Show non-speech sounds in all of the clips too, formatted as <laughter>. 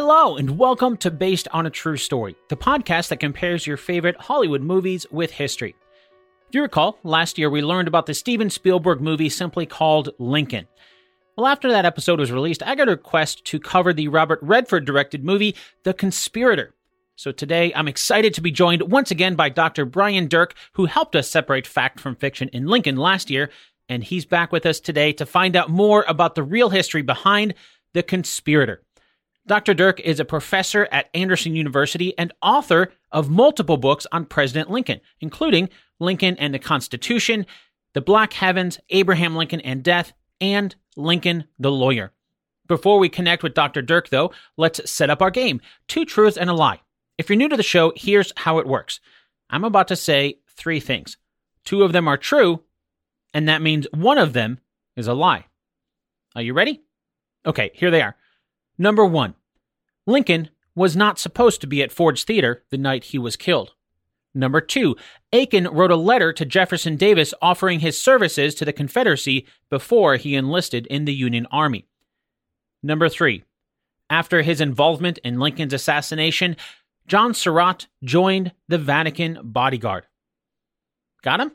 Hello, and welcome to Based on a True Story, the podcast that compares your favorite Hollywood movies with history. If you recall, last year we learned about the Steven Spielberg movie simply called Lincoln. Well, after that episode was released, I got a request to cover the Robert Redford directed movie, The Conspirator. So today I'm excited to be joined once again by Dr. Brian Dirck, who helped us separate fact from fiction in Lincoln last year, and he's back with us today to find out more about the real history behind The Conspirator. Dr. Dirck is a professor at Anderson University and author of multiple books on President Lincoln, including Lincoln and the Constitution, The Black Heavens, Abraham Lincoln and Death, and Lincoln the Lawyer. Before we connect with Dr. Dirck, though, let's set up our game Two Truths and a Lie. If you're new to the show, here's how it works I'm about to say three things. Two of them are true, and that means one of them is a lie. Are you ready? Okay, here they are. Number one, Lincoln was not supposed to be at Ford's Theater the night he was killed. Number two, Aiken wrote a letter to Jefferson Davis offering his services to the Confederacy before he enlisted in the Union Army. Number three, after his involvement in Lincoln's assassination, John Surratt joined the Vatican bodyguard. Got him?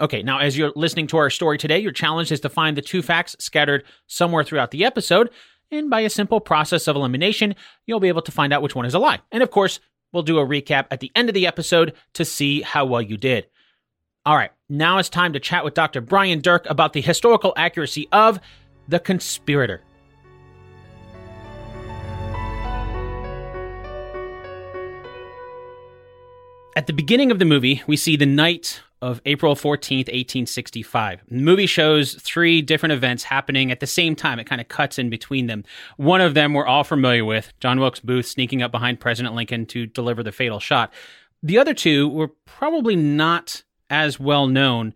Okay, now as you're listening to our story today, your challenge is to find the two facts scattered somewhere throughout the episode and by a simple process of elimination, you'll be able to find out which one is a lie. And of course, we'll do a recap at the end of the episode to see how well you did. All right, now it's time to chat with Dr. Brian Dirck about the historical accuracy of The Conspirator. At the beginning of the movie, we see the night of April 14th, 1865. The movie shows three different events happening at the same time. It kind of cuts in between them. One of them we're all familiar with John Wilkes Booth sneaking up behind President Lincoln to deliver the fatal shot. The other two were probably not as well known.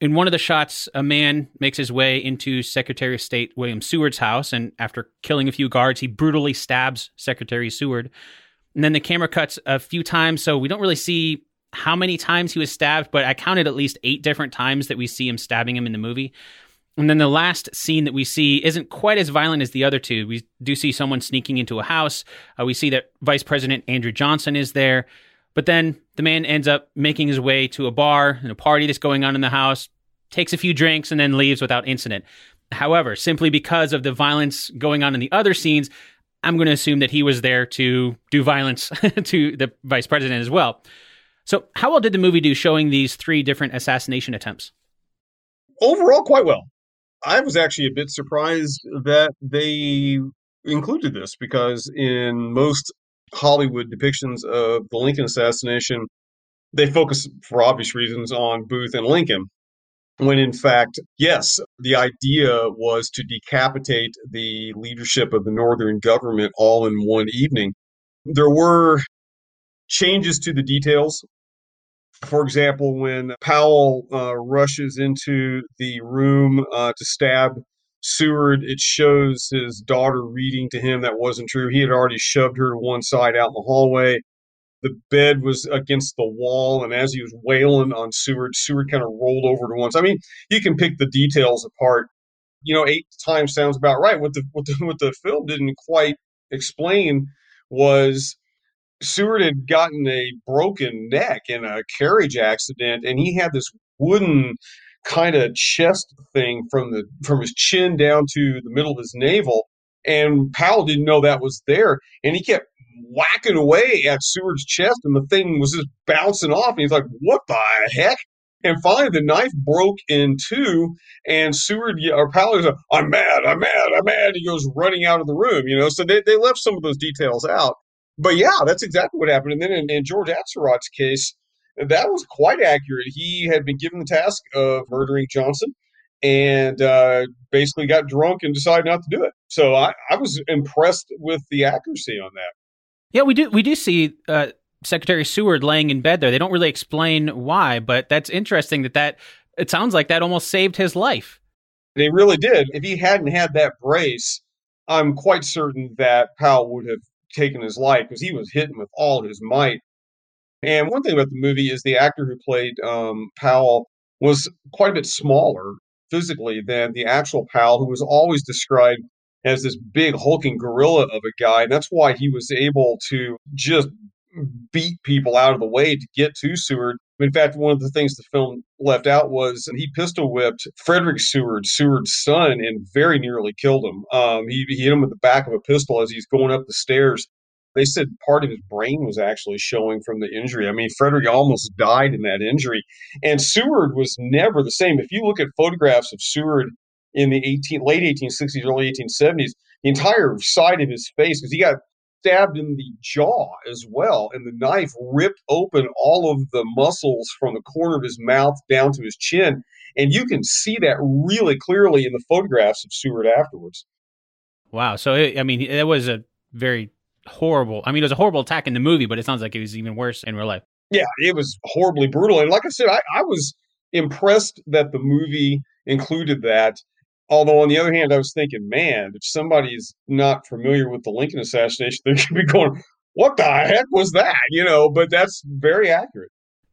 In one of the shots, a man makes his way into Secretary of State William Seward's house, and after killing a few guards, he brutally stabs Secretary Seward. And then the camera cuts a few times, so we don't really see how many times he was stabbed, but I counted at least eight different times that we see him stabbing him in the movie. And then the last scene that we see isn't quite as violent as the other two. We do see someone sneaking into a house. Uh, we see that Vice President Andrew Johnson is there. But then the man ends up making his way to a bar and a party that's going on in the house, takes a few drinks, and then leaves without incident. However, simply because of the violence going on in the other scenes, I'm going to assume that he was there to do violence <laughs> to the vice president as well. So, how well did the movie do showing these three different assassination attempts? Overall, quite well. I was actually a bit surprised that they included this because in most Hollywood depictions of the Lincoln assassination, they focus for obvious reasons on Booth and Lincoln. When in fact, yes, the idea was to decapitate the leadership of the Northern government all in one evening. There were changes to the details for example, when Powell uh, rushes into the room uh, to stab Seward, it shows his daughter reading to him that wasn't true. He had already shoved her to one side out in the hallway. The bed was against the wall, and as he was wailing on Seward, Seward kind of rolled over to once. I mean, you can pick the details apart. You know, eight times sounds about right. What the what the, <laughs> what the film didn't quite explain was Seward had gotten a broken neck in a carriage accident, and he had this wooden kind of chest thing from the from his chin down to the middle of his navel. And Powell didn't know that was there, and he kept whacking away at Seward's chest, and the thing was just bouncing off. And he's like, "What the heck?" And finally, the knife broke in two, and Seward or Powell is like, "I'm mad, I'm mad, I'm mad." He goes running out of the room, you know. So they, they left some of those details out but yeah, that's exactly what happened. And then in, in George Atzerodt's case, that was quite accurate. He had been given the task of murdering Johnson and uh, basically got drunk and decided not to do it. So I, I, was impressed with the accuracy on that. Yeah, we do we do see uh, Secretary Seward laying in bed there. They don't really explain why, but that's interesting that that it sounds like that almost saved his life. They really did. If he hadn't had that brace, I'm quite certain that Powell would have taken his life because he was hitting with all his might. And one thing about the movie is the actor who played um, Powell was quite a bit smaller physically than the actual Powell, who was always described as this big hulking gorilla of a guy. And that's why he was able to just beat people out of the way to get to Seward. In fact, one of the things the film left out was he pistol whipped Frederick Seward, Seward's son, and very nearly killed him. Um, he, he hit him with the back of a pistol as he's going up the stairs. They said part of his brain was actually showing from the injury. I mean, Frederick almost died in that injury. And Seward was never the same. If you look at photographs of Seward in the 18, late 1860s, early 1870s, the entire side of his face, because he got stabbed in the jaw as well, and the knife ripped open all of the muscles from the corner of his mouth down to his chin. And you can see that really clearly in the photographs of Seward afterwards. Wow. So, it, I mean, that was a very horrible. I mean, it was a horrible attack in the movie, but it sounds like it was even worse in real life. Yeah, it was horribly brutal. And like I said, I, I was impressed that the movie included that. Although on the other hand, I was thinking, man, if somebody's not familiar with the Lincoln assassination, <laughs> they could be going, "What the heck was that?" You know. But that's very accurate.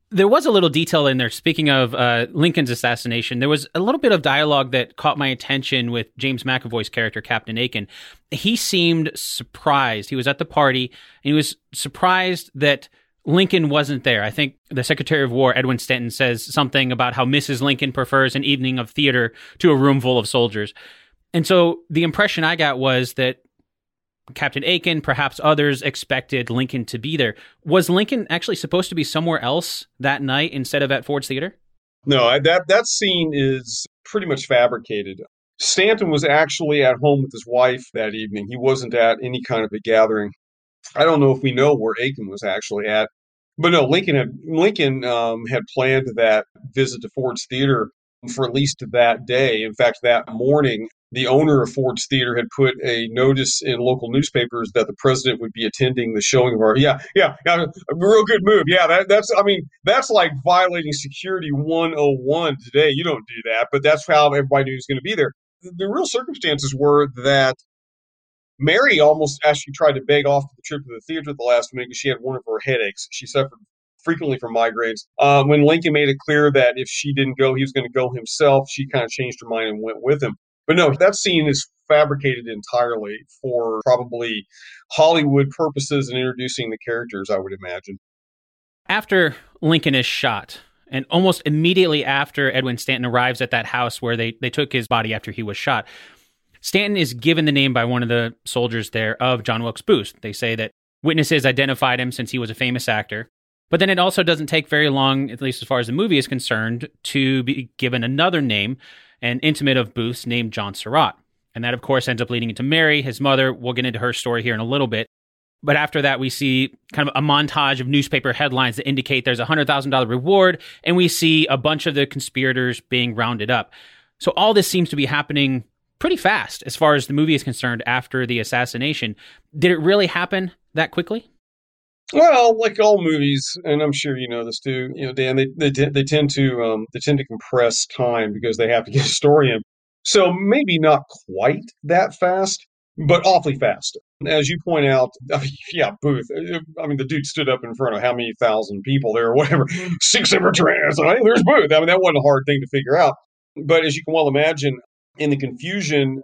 There was a little detail in there. Speaking of uh, Lincoln's assassination, there was a little bit of dialogue that caught my attention with James McAvoy's character, Captain Aiken. He seemed surprised. He was at the party and he was surprised that Lincoln wasn't there. I think the Secretary of War, Edwin Stanton, says something about how Mrs. Lincoln prefers an evening of theater to a room full of soldiers. And so the impression I got was that Captain Aiken, perhaps others expected Lincoln to be there. Was Lincoln actually supposed to be somewhere else that night instead of at Ford's Theater? No, that that scene is pretty much fabricated. Stanton was actually at home with his wife that evening. He wasn't at any kind of a gathering. I don't know if we know where Aiken was actually at, but no, Lincoln had Lincoln um, had planned that visit to Ford's Theater for at least that day. In fact, that morning, the owner of Ford's Theater had put a notice in local newspapers that the president would be attending the showing of our. Yeah, yeah, yeah a real good move. Yeah, that, that's. I mean, that's like violating security 101 today. You don't do that, but that's how everybody knew he was going to be there. The, the real circumstances were that Mary almost actually tried to beg off the trip to the theater at the last minute because she had one of her headaches. She suffered frequently from migraines. Uh, when Lincoln made it clear that if she didn't go, he was going to go himself, she kind of changed her mind and went with him. But no, that scene is fabricated entirely for probably Hollywood purposes and introducing the characters, I would imagine. After Lincoln is shot, and almost immediately after Edwin Stanton arrives at that house where they, they took his body after he was shot, Stanton is given the name by one of the soldiers there of John Wilkes Booth. They say that witnesses identified him since he was a famous actor. But then it also doesn't take very long, at least as far as the movie is concerned, to be given another name, an intimate of Booth's named John Surratt. And that, of course, ends up leading into Mary, his mother. We'll get into her story here in a little bit. But after that, we see kind of a montage of newspaper headlines that indicate there's a $100,000 reward, and we see a bunch of the conspirators being rounded up. So all this seems to be happening pretty fast as far as the movie is concerned after the assassination. Did it really happen that quickly? Well, like all movies, and I'm sure you know this too. You know, Dan, they they, t- they tend to um, they tend to compress time because they have to get <laughs> a story in. So maybe not quite that fast, but awfully fast. As you point out, <laughs> I mean, yeah, Booth. I mean, the dude stood up in front of how many thousand people there, or whatever, <laughs> six infantrymen. Hey, there's Booth. I mean, that wasn't a hard thing to figure out. But as you can well imagine, in the confusion,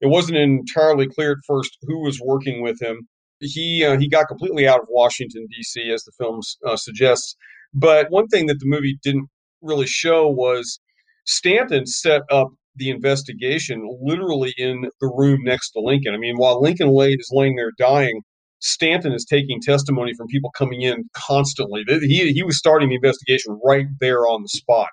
it wasn't entirely clear at first who was working with him he uh, he got completely out of Washington D.C. as the film uh, suggests. But one thing that the movie didn't really show was Stanton set up the investigation literally in the room next to Lincoln. I mean, while Lincoln is laying there dying, Stanton is taking testimony from people coming in constantly. He, he was starting the investigation right there on the spot.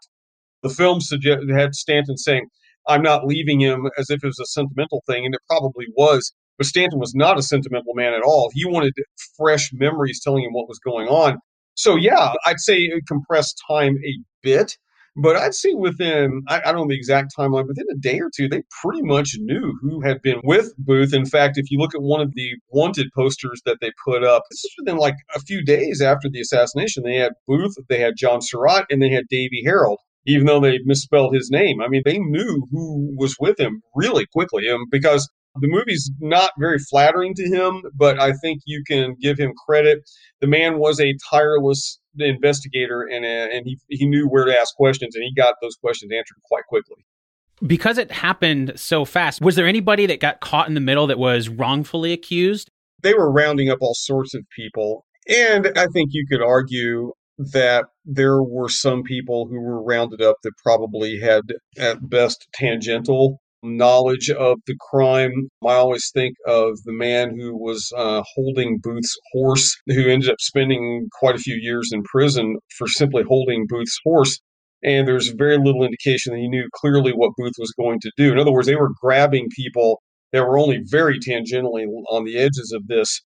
The film suggest, had Stanton saying, I'm not leaving him as if it was a sentimental thing, and it probably was. But Stanton was not a sentimental man at all. He wanted fresh memories telling him what was going on. So, yeah, I'd say it compressed time a bit, but I'd say within, I, I, don't know the exact timeline, within a day or two, they pretty much knew who had been with Booth. In fact, if you look at one of the wanted posters that they put up, this is within like a few days after the assassination. They had Booth, they had John Surratt, and they had Davy Herold even though they misspelled his name. I mean, they knew who was with him really quickly um, because the movie's not very flattering to him, but I think you can give him credit. The man was a tireless investigator, and uh, and he he knew where to ask questions, and he got those questions answered quite quickly. Because it happened so fast, was there anybody that got caught in the middle that was wrongfully accused? They were rounding up all sorts of people. And I think you could argue that there were some people who were rounded up that probably had, at best, tangential knowledge of the crime. I always think of the man who was uh, holding Booth's horse, who ended up spending quite a few years in prison for simply holding Booth's horse. And there's very little indication that he knew clearly what Booth was going to do. In other words, they were grabbing people that were only very tangentially on the edges of this.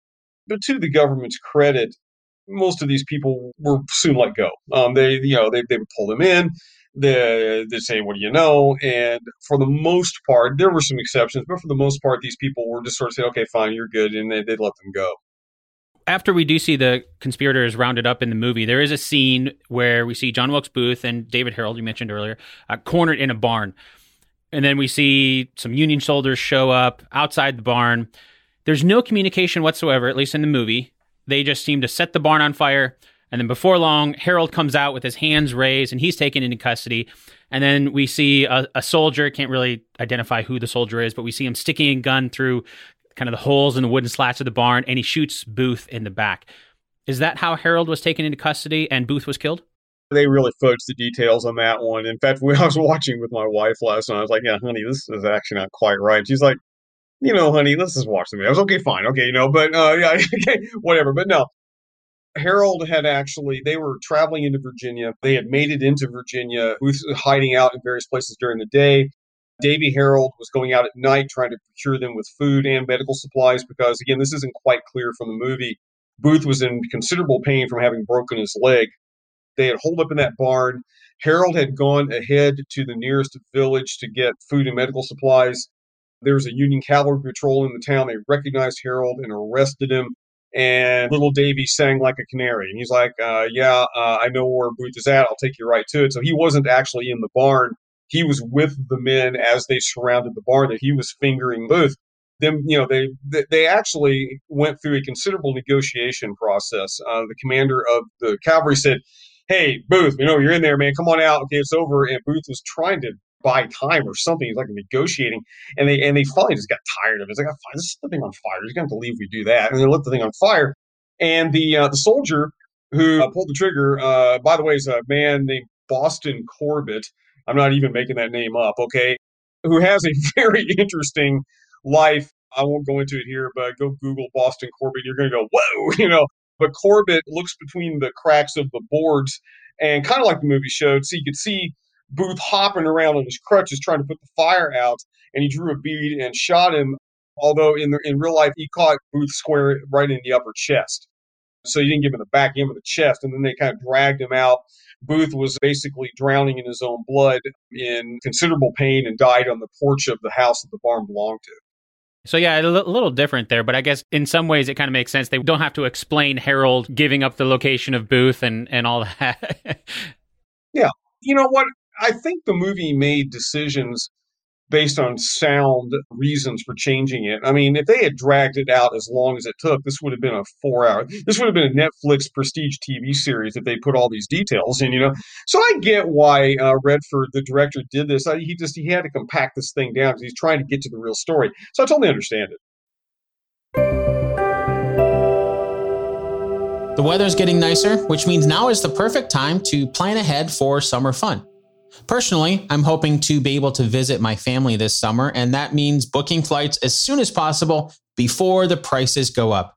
But to the government's credit, most of these people were soon let go. Um, they, you know, they, they would pull them in they, they say, What do you know? And for the most part, there were some exceptions, but for the most part, these people were just sort of say, Okay, fine, you're good. And they, they'd let them go. After we do see the conspirators rounded up in the movie, there is a scene where we see John Wilkes Booth and David Herold, you mentioned earlier, uh, cornered in a barn. And then we see some Union soldiers show up outside the barn. There's no communication whatsoever, at least in the movie. They just seem to set the barn on fire, and then before long, Herold comes out with his hands raised and he's taken into custody. And then we see a, a, soldier, can't really identify who the soldier is, but we see him sticking a gun through kind of the holes in the wooden slats of the barn and he shoots Booth in the back. Is that how Herold was taken into custody and Booth was killed? They really fudged the details on that one. In fact, <laughs> when I was watching with my wife last night, I was like, yeah, honey, this is actually not quite right. She's like, you know, honey, let's just watch the movie. I was okay, fine, okay, you know, but uh, yeah, <laughs> okay, whatever. But no, Herold had actually, they were traveling into Virginia. They had made it into Virginia, booth hiding out in various places during the day. Davy Herold was going out at night trying to procure them with food and medical supplies because, again, this isn't quite clear from the movie. Booth was in considerable pain from having broken his leg. They had holed up in that barn. Herold had gone ahead to the nearest village to get food and medical supplies. There was a Union cavalry patrol in the town. They recognized Herold and arrested him and little Davy sang like a canary. And he's like, uh, "Yeah, uh, I know where Booth is at. I'll take you right to it." So he wasn't actually in the barn. He was with the men as they surrounded the barn. That he was fingering Booth. Then you know they they actually went through a considerable negotiation process. Uh, the commander of the cavalry said, "Hey Booth, you know you're in there, man. Come on out. Okay, it's over." And Booth was trying to buy time or something. He's like negotiating, and they and they finally just got tired of it. It's like, fine, this the thing on fire. He's going to believe We do that, and they lit the thing on fire. And the uh, the soldier who uh, pulled the trigger, uh, by the way, is a man named Boston Corbett. I'm not even making that name up. Okay, who has a <laughs> very interesting life. I won't go into it here, but go Google Boston Corbett. You're going to go, whoa, <laughs> you know. But Corbett looks between the cracks of the boards, and kind of like the movie showed, so you could see Booth hopping around on his crutches trying to put the fire out, and he drew a bead and shot him. Although in the, in real life, he caught Booth square right in the upper chest. So he didn't give him the back, end of the chest, and then they kind of dragged him out. Booth was basically drowning in his own blood in considerable pain and died on the porch of the house that the barn belonged to. So yeah, a little different there, but I guess in some ways it kind of makes sense. They don't have to explain Herold giving up the location of Booth and and all that. <laughs> yeah, you know what? I think the movie made decisions based on sound reasons for changing it. I mean, if they had dragged it out as long as it took, this would have been a four hour, this would have been a Netflix prestige TV series if they put all these details in, you know? So I get why uh, Redford, the director, did this. I, he just, he had to compact this thing down because he's trying to get to the real story. So I totally understand it. The weather's getting nicer, which means now is the perfect time to plan ahead for summer fun. Personally, I'm hoping to be able to visit my family this summer, and that means booking flights as soon as possible before the prices go up.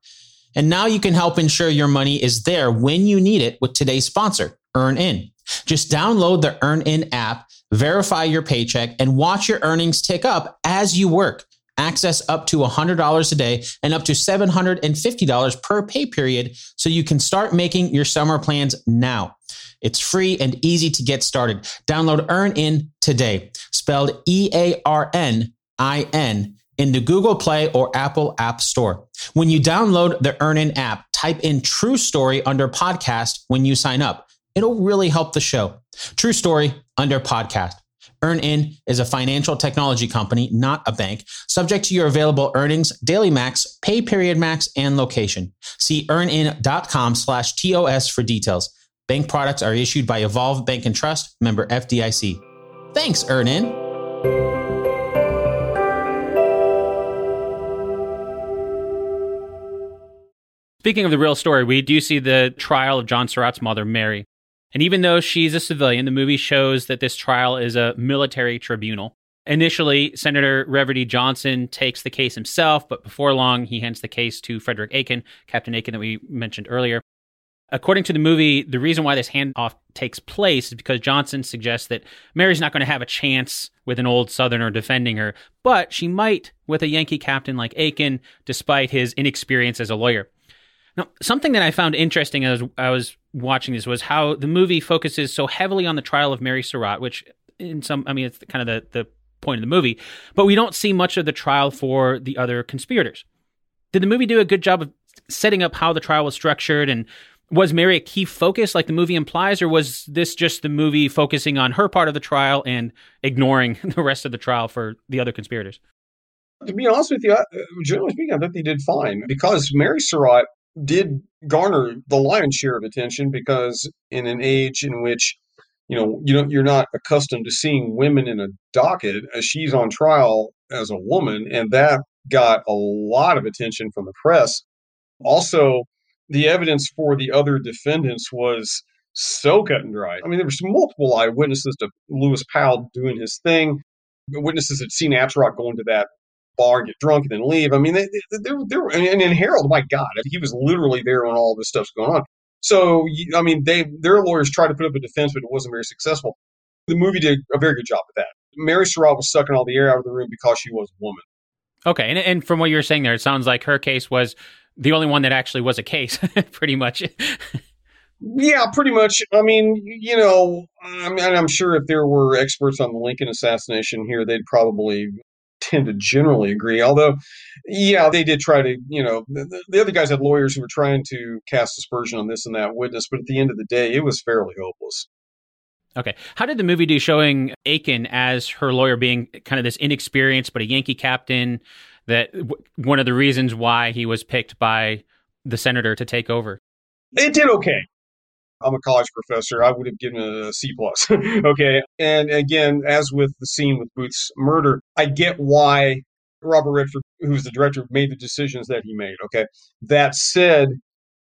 And now you can help ensure your money is there when you need it with today's sponsor, EarnIn. Just download the EarnIn app, verify your paycheck, and watch your earnings tick up as you work. Access up to $100 a day and up to $750 per pay period so you can start making your summer plans now. It's free and easy to get started. Download EarnIn today, spelled E A R N I N, in the Google Play or Apple App Store. When you download the EarnIn app, type in True Story under podcast when you sign up. It'll really help the show. True Story under podcast. EarnIn is a financial technology company, not a bank, subject to your available earnings, daily max, pay period max, and location. See earnin.com slash TOS for details. Bank products are issued by Evolve Bank and Trust, member FDIC. Thanks, EarnIn. Speaking of the real story, we do see the trial of John Surratt's mother, Mary. And even though she's a civilian, the movie shows that this trial is a military tribunal. Initially, Senator Reverdy Johnson takes the case himself, but before long, he hands the case to Frederick Aiken, Captain Aiken that we mentioned earlier. According to the movie, the reason why this handoff takes place is because Johnson suggests that Mary's not going to have a chance with an old Southerner defending her, but she might with a Yankee captain like Aiken, despite his inexperience as a lawyer. Now, something that I found interesting as I was watching this was how the movie focuses so heavily on the trial of Mary Surratt, which in some, I mean, it's kind of the, the point of the movie, but we don't see much of the trial for the other conspirators. Did the movie do a good job of setting up how the trial was structured and was Mary a key focus like the movie implies, or was this just the movie focusing on her part of the trial and ignoring <laughs> the rest of the trial for the other conspirators? To be honest with you, generally speaking, I think they did fine because Mary Surratt did garner the lion's share of attention because in an age in which you know you don't you're not accustomed to seeing women in a docket as she's on trial as a woman and that got a lot of attention from the press also the evidence for the other defendants was so cut and dry i mean there was multiple eyewitnesses to lewis powell doing his thing witnesses had seen Atzerodt going to that bar, and get drunk, and then leave. I mean, they, they, they were, and, and Herold, my God, he was literally there when all this stuff's going on. So, I mean, they their lawyers tried to put up a defense, but it wasn't very successful. The movie did a very good job of that. Mary Surratt was sucking all the air out of the room because she was a woman. Okay, and, and from what you're saying there, it sounds like her case was the only one that actually was a case, <laughs> pretty much. yeah, pretty much. I mean, you know, I mean, I'm sure if there were experts on the Lincoln assassination here, they'd probably tend to generally agree. Although, yeah, they did try to, you know, the, the, other guys had lawyers who were trying to cast aspersion on this and that witness, but at the end of the day, it was fairly hopeless. Okay. How did the movie do showing Aiken as her lawyer being kind of this inexperienced but a Yankee captain? That w- one of the reasons why he was picked by the senator to take over. It did okay. I'm a college professor. I would have given it a C plus. <laughs> okay. And again, as with the scene with Booth's murder, I get why Robert Redford, who's the director, made the decisions that he made. Okay. That said,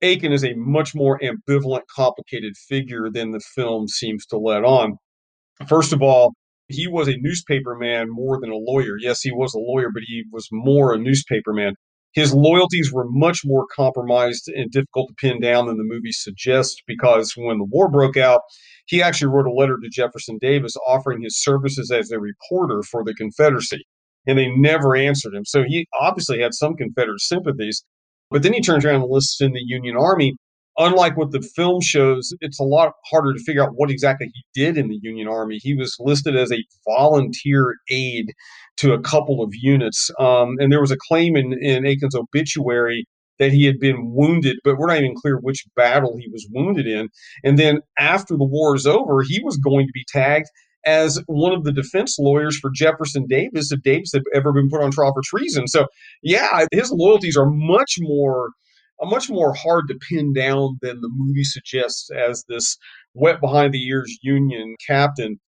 Aiken is a much more ambivalent, complicated figure than the film seems to let on. First of all, he was a newspaper man more than a lawyer. Yes, he was a lawyer, but he was more a newspaper man. His loyalties were much more compromised and difficult to pin down than the movie suggests because when the war broke out, he actually wrote a letter to Jefferson Davis offering his services as a reporter for the Confederacy. And they never answered him. So he obviously had some Confederate sympathies. But then he turns around and lists in the Union Army unlike what the film shows, it's a lot harder to figure out what exactly he did in the Union Army. He was listed as a volunteer aide to a couple of units. Um, and there was a claim in, in Aiken's obituary that he had been wounded, but we're not even clear which battle he was wounded in. And then after the war is over, he was going to be tagged as one of the defense lawyers for Jefferson Davis if Davis had ever been put on trial for treason. So, yeah, his loyalties are much more much more hard to pin down than the movie suggests as this wet behind the ears Union captain.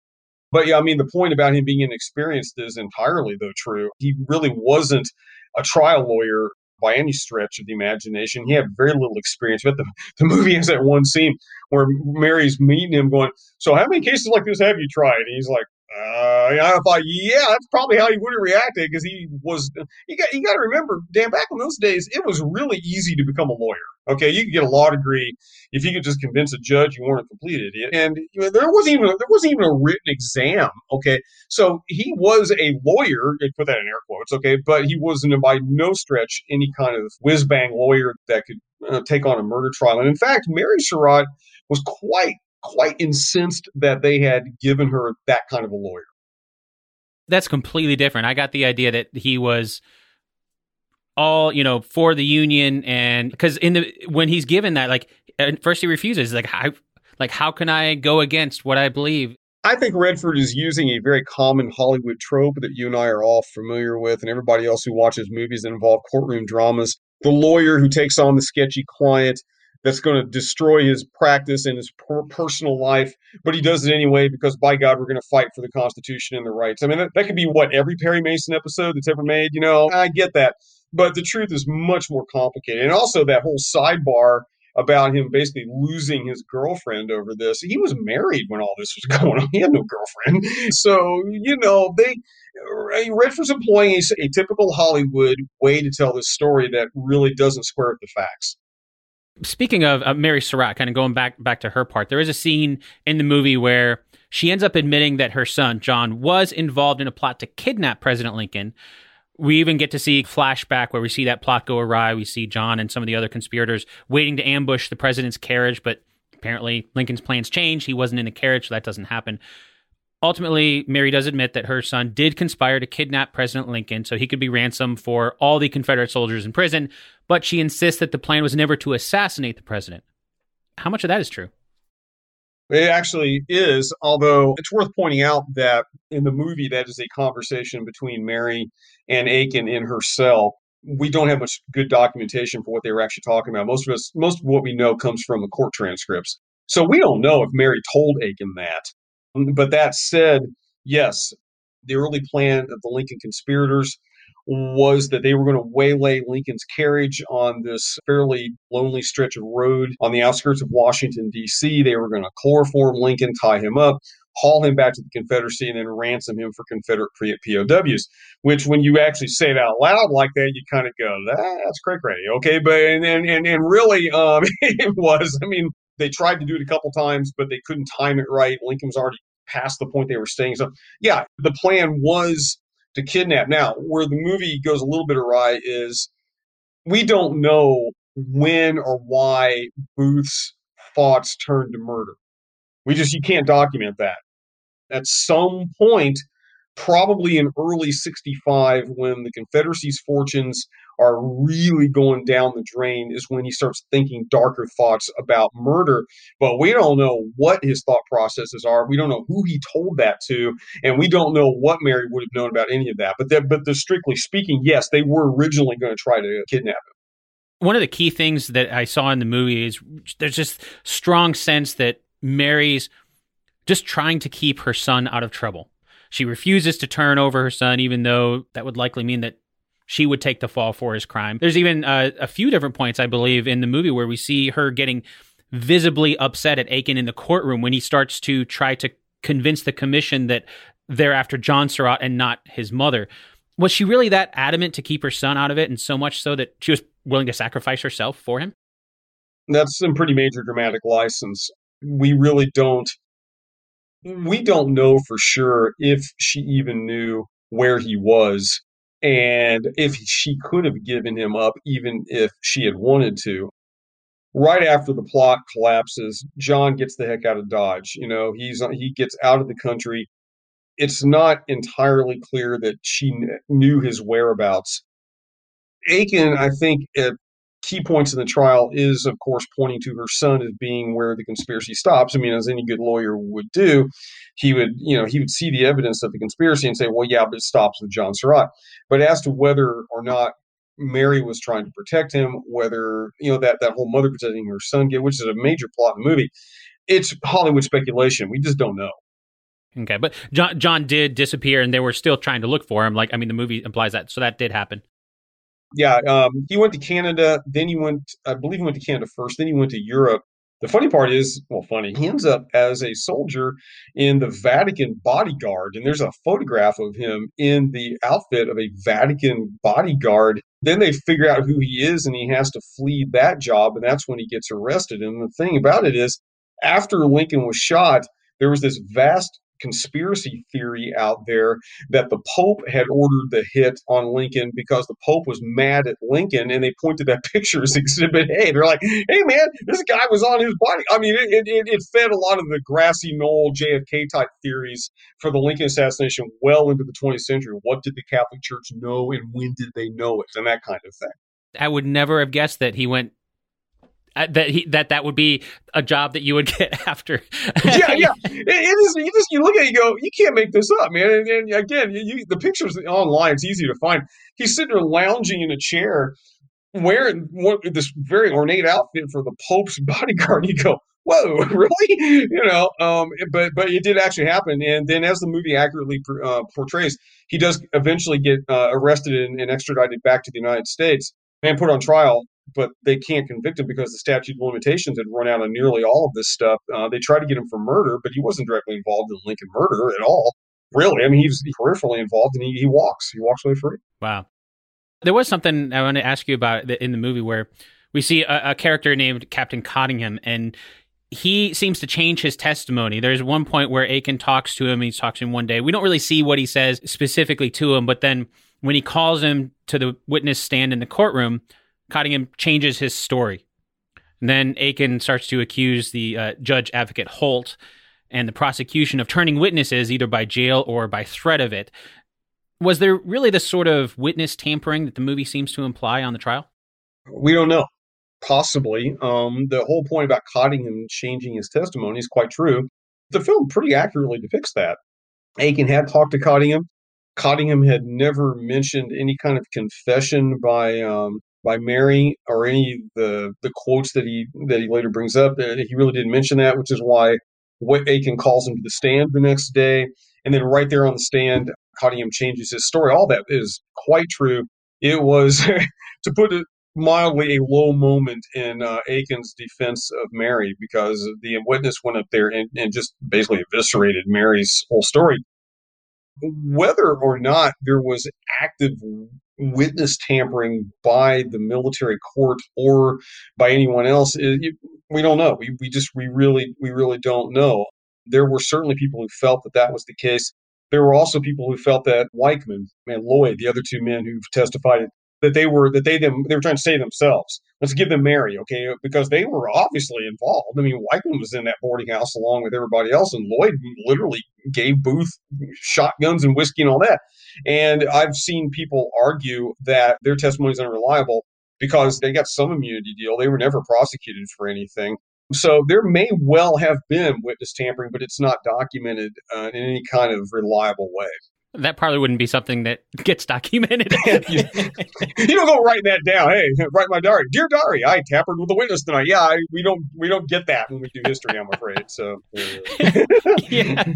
But yeah, I mean, the point about him being inexperienced is entirely, though, true. He really wasn't a trial lawyer by any stretch of the imagination. He had very little experience. But the, the movie has that one scene where Mary's meeting him, going, So, how many cases like this have you tried? And he's like, uh, I thought, yeah, that's probably how he would have reacted because he was. You got you got to remember, Dan. Back in those days, it was really easy to become a lawyer. Okay, you could get a law degree if you could just convince a judge you weren't a complete idiot, and you know, there wasn't even there wasn't even a written exam. Okay, so he was a lawyer. Put that in air quotes. Okay, but he wasn't by no stretch any kind of whiz bang lawyer that could uh, take on a murder trial. And in fact, Mary Surratt was quite quite incensed that they had given her that kind of a lawyer. That's completely different. I got the idea that he was all you know for the union and because in the when he's given that like at first he refuses like how like how can i go against what i believe i think redford is using a very common hollywood trope that you and i are all familiar with and everybody else who watches movies that involve courtroom dramas the lawyer who takes on the sketchy client that's going to destroy his practice and his per- personal life, but he does it anyway because by God, we're going to fight for the Constitution and the rights. I mean, that, that could be what every Perry Mason episode that's ever made. You know, I get that, but the truth is much more complicated. And also that whole sidebar about him basically losing his girlfriend over this. He was married when all this was <laughs> going on. He had no girlfriend. So, you know, they Redford's employing a, a typical Hollywood way to tell this story that really doesn't square with the facts. Speaking of uh, Mary Surratt, kind of going back back to her part, there is a scene in the movie where she ends up admitting that her son John was involved in a plot to kidnap President Lincoln. We even get to see flashback where we see that plot go awry. We see John and some of the other conspirators waiting to ambush the president's carriage, but apparently Lincoln's plans changed. He wasn't in the carriage, so that doesn't happen. Ultimately, Mary does admit that her son did conspire to kidnap President Lincoln so he could be ransomed for all the Confederate soldiers in prison, but she insists that the plan was never to assassinate the president. How much of that is true? It actually is, although it's worth pointing out that in the movie, that is a conversation between Mary and Aiken in her cell. We don't have much good documentation for what they were actually talking about. Most of us, most of what we know comes from the court transcripts. So we don't know if Mary told Aiken that. But that said, yes, the early plan of the Lincoln conspirators was that they were going to waylay Lincoln's carriage on this fairly lonely stretch of road on the outskirts of Washington, D.C. They were going to chloroform Lincoln, tie him up, haul him back to the Confederacy, and then ransom him for Confederate POWs. Which, when you actually say it out loud like that, you kind of go, "That's cray cray," okay? But and and and, really, um, <laughs> it was. I mean, they tried to do it a couple times, but they couldn't time it right. Lincoln was already past the point they were staying. So, yeah, the plan was to kidnap. Now, where the movie goes a little bit awry is we don't know when or why Booth's thoughts turned to murder. We just, you can't document that. At some point, probably in early 65, when the Confederacy's fortunes are really going down the drain is when he starts thinking darker thoughts about murder. But we don't know what his thought processes are. We don't know who he told that to, and we don't know what Mary would have known about any of that. But but the strictly speaking, yes, they were originally going to try to kidnap him. One of the key things that I saw in the movie is there's just strong sense that Mary's just trying to keep her son out of trouble. She refuses to turn over her son, even though that would likely mean that she would take the fall for his crime. There's even uh, a few different points, I believe, in the movie where we see her getting visibly upset at Aiken in the courtroom when he starts to try to convince the commission that they're after John Surratt and not his mother. Was she really that adamant to keep her son out of it, and so much so that she was willing to sacrifice herself for him? That's some pretty major dramatic license. We really don't. We don't know for sure if she even knew where he was and if she could have given him up, even if she had wanted to. Right after the plot collapses, John gets the heck out of Dodge. You know, he's he gets out of the country. It's not entirely clear that she knew his whereabouts. Aiken, I think, at key points in the trial is, of course, pointing to her son as being where the conspiracy stops. I mean, as any good lawyer would do, he would, you know, he would see the evidence of the conspiracy and say, well, yeah, but it stops with John Surratt. But as to whether or not Mary was trying to protect him, whether, you know, that, that whole mother protecting her son, which is a major plot in the movie, it's Hollywood speculation. We just don't know. Okay, but John John did disappear, and they were still trying to look for him. Like, I mean, the movie implies that, so that did happen. Yeah, um, he went to Canada. Then he went, I believe, he went to Canada first. Then he went to Europe. The funny part is, well, funny, he ends up as a soldier in the Vatican bodyguard. And there's a photograph of him in the outfit of a Vatican bodyguard. Then they figure out who he is and he has to flee that job. And that's when he gets arrested. And the thing about it is, after Lincoln was shot, there was this vast conspiracy theory out there that the Pope had ordered the hit on Lincoln because the Pope was mad at Lincoln, and they pointed that <laughs> picture as Exhibit A. They're like, "Hey, man, this guy was on his body." I mean, it, it, it fed a lot of the grassy knoll JFK type theories for the Lincoln assassination well into the 20th century. What did the Catholic Church know, and when did they know it, and that kind of thing. I would never have guessed that he went that he, that that would be a job that you would <laughs> get after. yeah, yeah. <laughs> It, it is. You just you look at it, you go, you can't make this up, man. And, and again, you, the pictures online. It's easy to find. He's sitting there lounging in a chair wearing what, this very ornate outfit for the Pope's <laughs> bodyguard. You go, whoa, really? You know, um, but but it did actually happen. And then, as the movie accurately uh, portrays, he does eventually get uh, arrested and, and, extradited back to the United States and put on trial. But they can't convict him because the statute of limitations had run out on nearly all of this stuff. Uh, they tried to get him for murder, but he wasn't directly involved in Lincoln murder at all. Really, I mean, he was peripherally involved, and he, he walks. He walks away free. Wow. There was something I want to ask you about in the movie where we see a, a character named Captain Cottingham, and he seems to change his testimony. There's one point where Aiken talks to him. He talks to him one day. We don't really see what he says specifically to him, but then when he calls him to the witness stand in the courtroom, Cottingham changes his story. And then Aiken starts to accuse the uh, judge advocate Holt and the prosecution of turning witnesses either by jail or by threat of it. Was there really the sort of witness tampering that the movie seems to imply on the trial? We don't know. Possibly. Um, the whole point about Cottingham changing his testimony is quite true. The film pretty accurately depicts that. Aiken had talked to Cottingham. Cottingham had never mentioned any kind of confession by um, by Mary or any the the quotes that he that he later brings up. He really didn't mention that, which is why what Aiken calls him to the stand the next day. And then right there on the stand, Cottingham changes his story. All that is quite true. It was, <laughs> to put it mildly, a low moment in uh, Aiken's defense of Mary because the witness went up there and, and just basically eviscerated Mary's whole story. Whether or not there was active witness tampering by the military court or by anyone else, eh, it, we don't know. We, we just we really we really don't know. There were certainly people who felt that that was the case. There were also people who felt that Weichman and Lloyd, the other two men who've testified, that they were that they them they were trying to say themselves. Let's give them Mary, okay? Uh, because they were obviously involved. I mean, Weichman was in that boarding house along with everybody else, and Lloyd literally gave Booth shotguns and whiskey and all that. And I've seen people argue that their testimony is unreliable because they got some immunity deal. They were never prosecuted for anything. So there may well have been witness tampering, but it's not documented uh, in any kind of reliable way. That probably wouldn't be something that <laughs> gets documented. <laughs> you, don't go writing that down. Hey, write my diary, dear diary. I tampered with a witness tonight. Yeah, I, we don't we don't get that when we do history. I'm afraid. So, <laughs> yeah.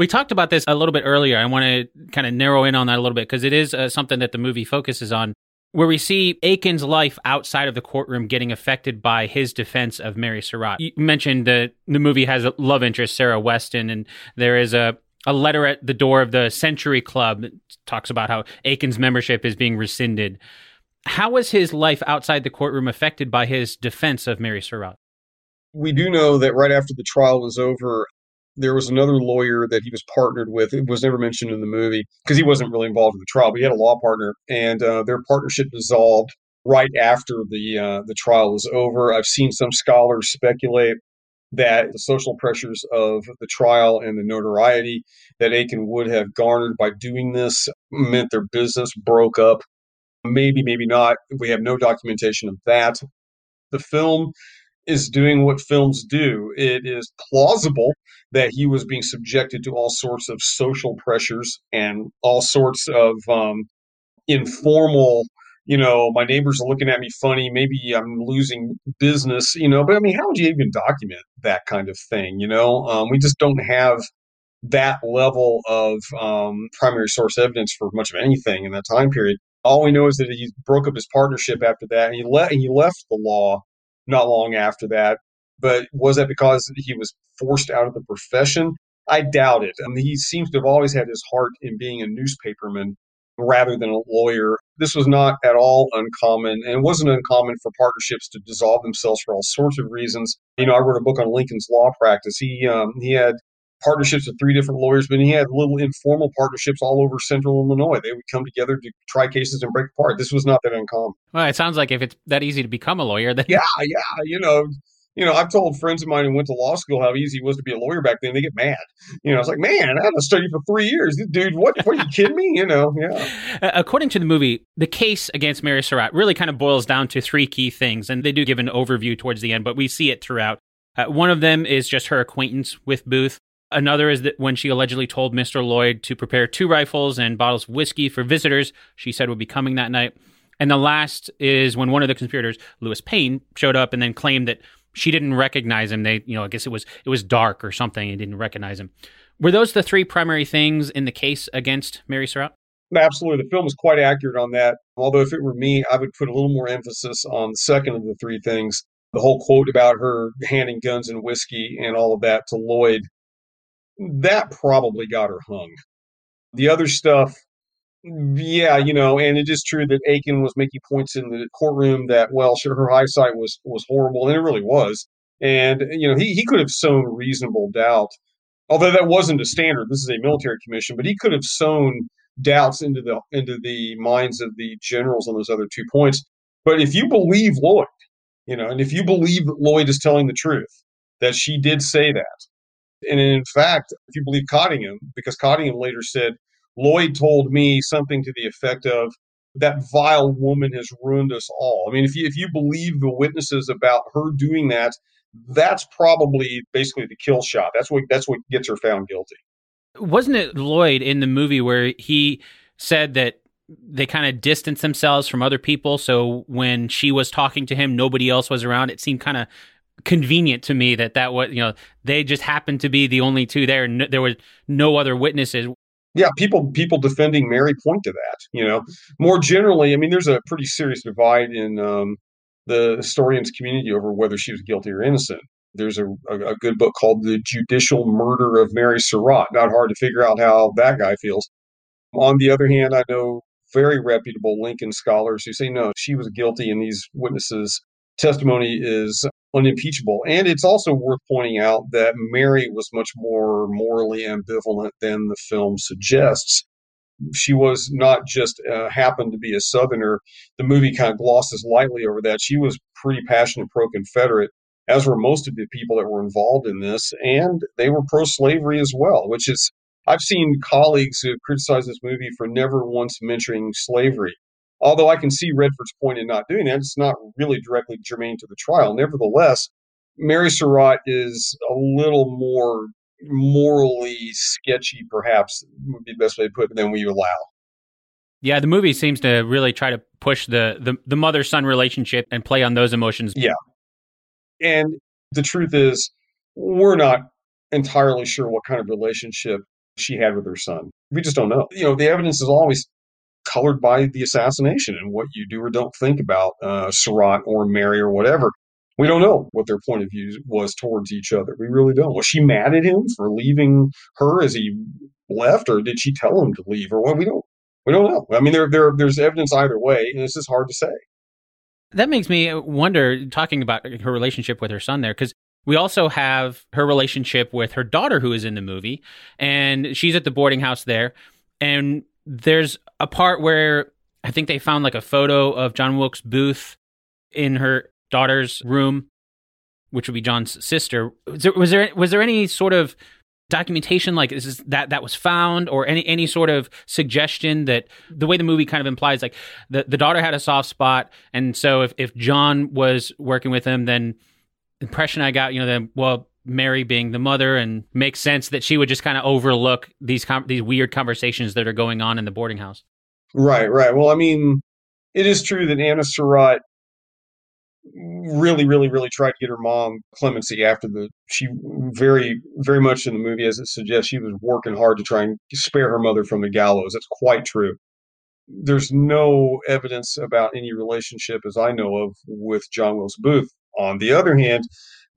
We talked about this a little bit earlier. I want to kind of narrow in on that a little bit because it is uh, something that the movie focuses on where we see Aiken's life outside of the courtroom getting affected by his defense of Mary Surratt. You mentioned that the movie has a love interest, Sarah Weston, and there is a, a letter at the door of the Century Club that talks about how Aiken's membership is being rescinded. How was his life outside the courtroom affected by his defense of Mary Surratt? We do know that right after the trial was over, there was another lawyer that he was partnered with. It was never mentioned in the movie because he wasn't really involved in the trial, but he had a law partner, and uh, their partnership dissolved right after the uh, the trial was over. I've seen some scholars speculate that the social pressures of the trial and the notoriety that Aiken would have garnered by doing this meant their business broke up. Maybe, maybe not. We have no documentation of that. The film is doing what films do. It is plausible that he was being subjected to all sorts of social pressures and all sorts of um, informal you know, my neighbors are looking at me funny. Maybe I'm losing business, you know, but I mean, how would you even document that kind of thing? You know, um, we just don't have that level of um, primary source evidence for much of anything in that time period. All we know is that he broke up his partnership after that, and he, le- he left the law not long after that. But was that because he was forced out of the profession? I doubt it. I mean, he seems to have always had his heart in being a newspaperman rather than a lawyer. This was not at all uncommon, and it wasn't uncommon for partnerships to dissolve themselves for all sorts of reasons. You know, I wrote a book on Lincoln's law practice. He um, he had partnerships with three different lawyers, but he had little informal partnerships all over central Illinois. They would come together to try cases and break apart. This was not that uncommon. Well, it sounds like if it's that easy to become a lawyer, then yeah, yeah, you know, you know, I've told friends of mine who went to law school how easy it was to be a lawyer back then. They get mad. You know, I was like, man, I had to study for three years. Dude, what, what are you kidding me? You know, yeah. <laughs> According to the movie, the case against Mary Surratt really kind of boils down to three key things. And they do give an overview towards the end, but we see it throughout. Uh, one of them is just her acquaintance with Booth. Another is that when she allegedly told Mr. Lloyd to prepare two rifles and bottles of whiskey for visitors she said would be coming that night. And the last is when one of the conspirators, Lewis Payne, showed up and then claimed that she didn't recognize him. They, you know, I guess it was it was dark or something and didn't recognize him. Were those the three primary things in the case against Mary Surratt? Absolutely. The film is quite accurate on that. Although, if it were me, I would put a little more emphasis on the second of the three things. The whole quote about her handing guns and whiskey and all of that to Lloyd, that probably got her hung. The other stuff, yeah, you know, and it is true that Aiken was making points in the courtroom that, well, sure, her eyesight was was horrible, and it really was. And you know, he he could have sown reasonable doubt, although that wasn't a standard. This is a military commission, but he could have sown doubts into the into the minds of the generals on those other two points. But if you believe Lloyd, you know, and if you believe that Lloyd is telling the truth, that she did say that, and in fact, if you believe Cottingham, because Cottingham later said Lloyd told me something to the effect of that vile woman has ruined us all. I mean, if you if you believe the witnesses about her doing that, that's probably basically the kill shot. That's what that's what gets her found guilty wasn't it Lloyd in the movie where he said that they kind of distanced themselves from other people so when she was talking to him nobody else was around it seemed kind of convenient to me that that was you know they just happened to be the only two there and there was no other witnesses yeah people people defending mary point to that you know more generally i mean there's a pretty serious divide in um, the historians community over whether she was guilty or innocent there's a, a, a, good book called The Judicial Murder of Mary Surratt. Not hard to figure out how that guy feels. On the other hand, I know very reputable Lincoln scholars who say, no, she was guilty and these witnesses' testimony is unimpeachable. And it's also worth pointing out that Mary was much more morally ambivalent than the film suggests. She was not just uh, happened to be a Southerner. The movie kind of glosses lightly over that. She was pretty passionate pro Confederate as were most of the people that were involved in this, and they were pro slavery as well, which is, I've seen colleagues who criticize this movie for never once mentioning slavery. Although I can see Redford's point in not doing that, it's not really directly germane to the trial. Nevertheless, Mary Surratt is a little more morally sketchy, perhaps would be the best way to put it, than we allow. Yeah, the movie seems to really try to push the the, the mother son relationship and play on those emotions. Yeah, and the truth is, we're not entirely sure what kind of relationship she had with her son. We just don't know. You know, the evidence is always colored by the assassination and what you do or don't think about uh, Surratt or Mary or whatever. We don't know what their point of view was towards each other. We really don't. Was she mad at him for leaving her as he left, or did she tell him to leave, or what? We don't. We don't know. I mean, there, there, there's evidence either way, and this is hard to say. That makes me wonder, talking about her relationship with her son there, because we also have her relationship with her daughter, who is in the movie, and she's at the boarding house there. And there's a part where I think they found like a photo of John Wilkes Booth in her daughter's room, which would be John's sister. Was there was there, was there any sort of documentation like is that that was found or any any sort of suggestion that the way the movie kind of implies like the, the daughter had a soft spot and so if, if john was working with him then impression i got you know then well mary being the mother and makes sense that she would just kind of overlook these com- these weird conversations that are going on in the boarding house right right well i mean it is true that anna surratt really, really, really tried to get her mom clemency after the she very, very much in the movie as it suggests she was working hard to try and spare her mother from the gallows. That's quite true. There's no evidence about any relationship, as I know of, with John Wilkes Booth. On the other hand,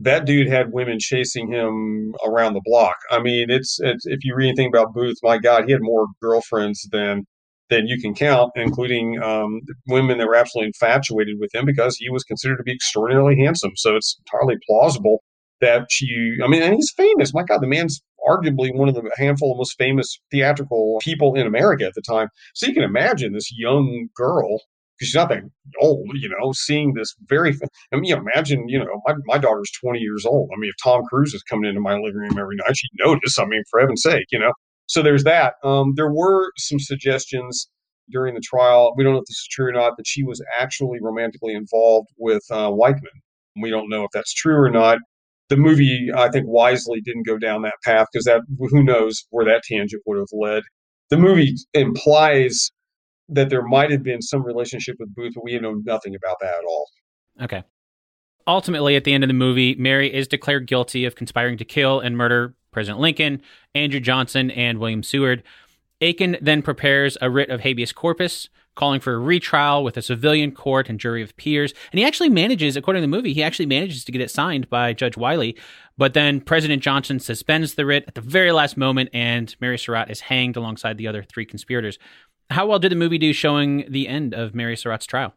that dude had women chasing him around the block. I mean, it's, it's if you read anything about Booth, my God, he had more girlfriends than that you can count, including um, women that were absolutely infatuated with him because he was considered to be extraordinarily handsome. So it's entirely plausible that she, I mean, and he's famous. My God, the man's arguably one of the handful of most famous theatrical people in America at the time. So you can imagine this young girl, she's not that old, you know, seeing this very, I mean, you know, imagine, you know, my, my daughter's 20 years old. I mean, if Tom Cruise is coming into my living room every night, she'd notice. I mean, for heaven's sake, you know. So there's that. Um, there were some suggestions during the trial. We don't know if this is true or not that she was actually romantically involved with uh, Weichmann. We don't know if that's true or not. The movie, I think, wisely didn't go down that path because that who knows where that tangent would have led. The movie implies that there might have been some relationship with Booth, but we know nothing about that at all. Okay. Ultimately, at the end of the movie, Mary is declared guilty of conspiring to kill and murder President Lincoln, Andrew Johnson, and William Seward. Aiken then prepares a writ of habeas corpus, calling for a retrial with a civilian court and jury of peers. And he actually manages, according to the movie, he actually manages to get it signed by Judge Wylie. But then President Johnson suspends the writ at the very last moment, and Mary Surratt is hanged alongside the other three conspirators. How well did the movie do showing the end of Mary Surratt's trial?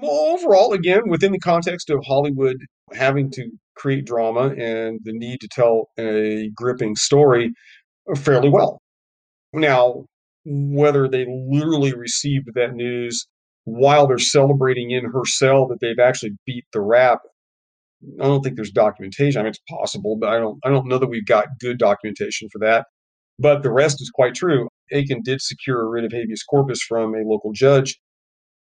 Well, overall, again, within the context of Hollywood having to create drama and the need to tell a gripping story, fairly well. Now, whether they literally received that news while they're celebrating in her cell that they've actually beat the rap, I don't think there's documentation. I mean, it's possible, but I don't. I don't know that we've got good documentation for that. But the rest is quite true. Aiken did secure a writ of habeas corpus from a local judge